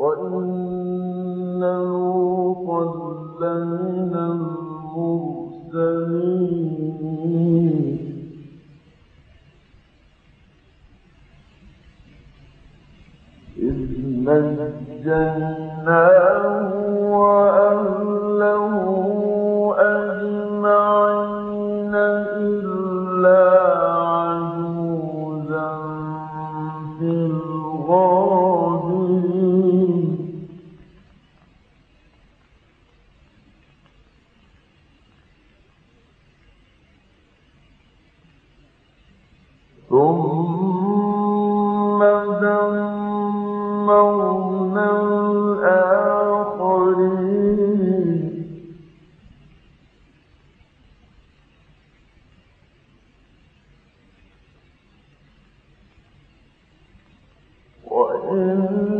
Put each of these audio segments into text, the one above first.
وَإِنَّ لُوطًا لَّمِنَ الْمُرْسَلِينَ إِذْ نَجَّيْنَاهُ وإن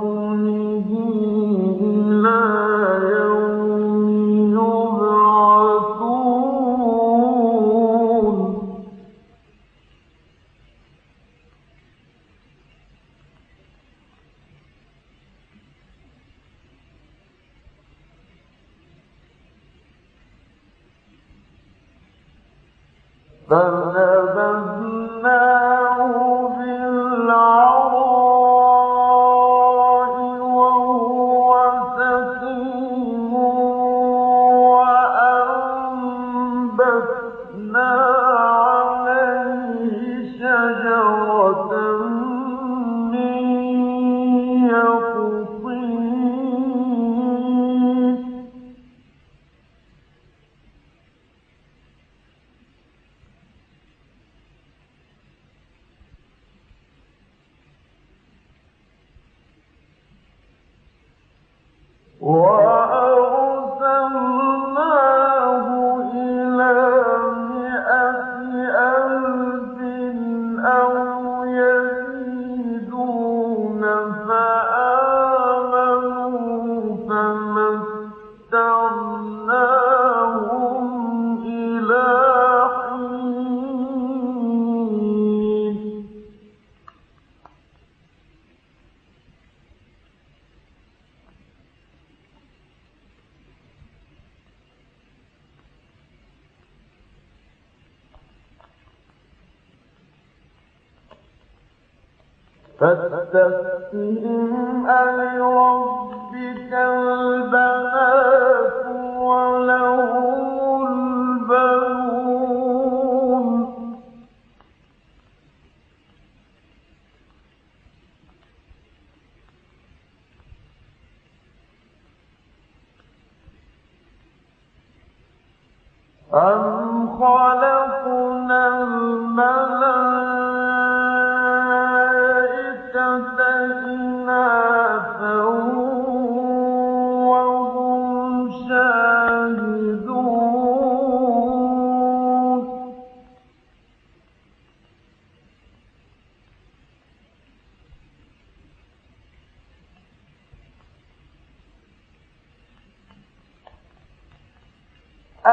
فنبذ Whoa. فاستفتهم ألربك البنات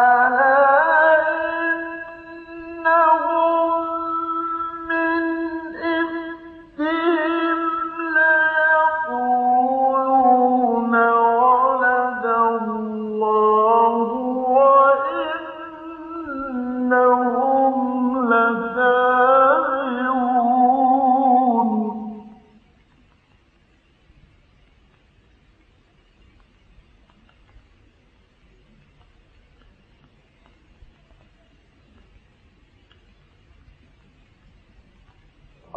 Ah.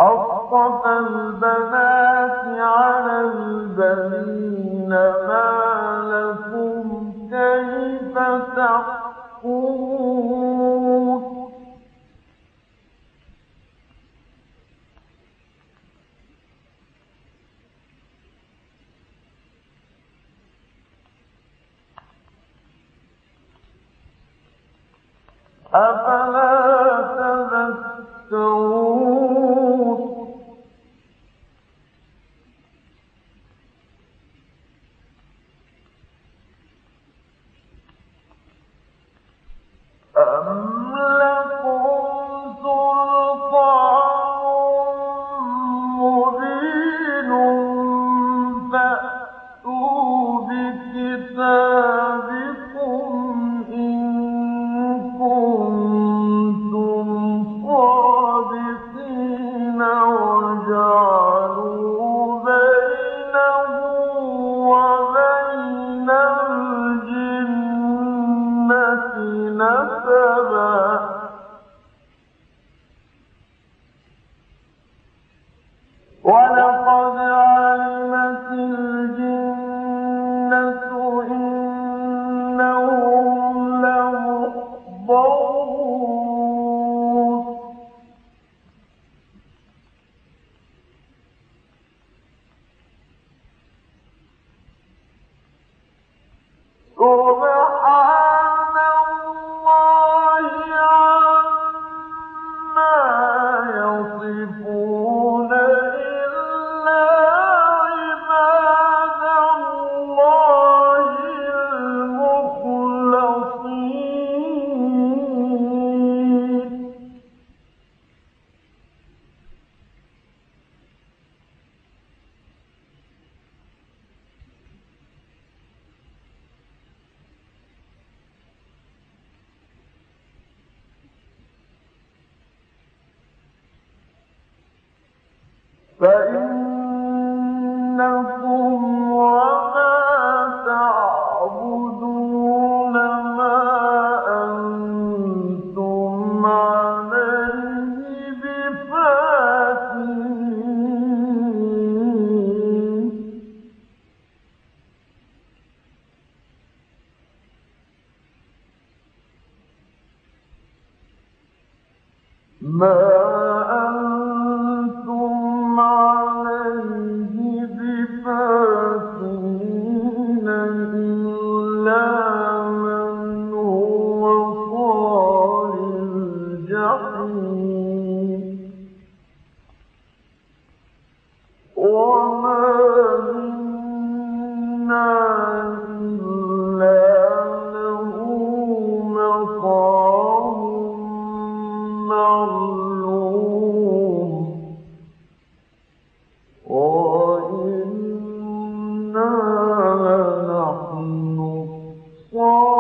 أصطفى البنات على البنين ما لكم كيف تحكمون أفلا نسبا ولقد علمت الجنة إنهم لمحضرون. ربما فإنكم Whoa.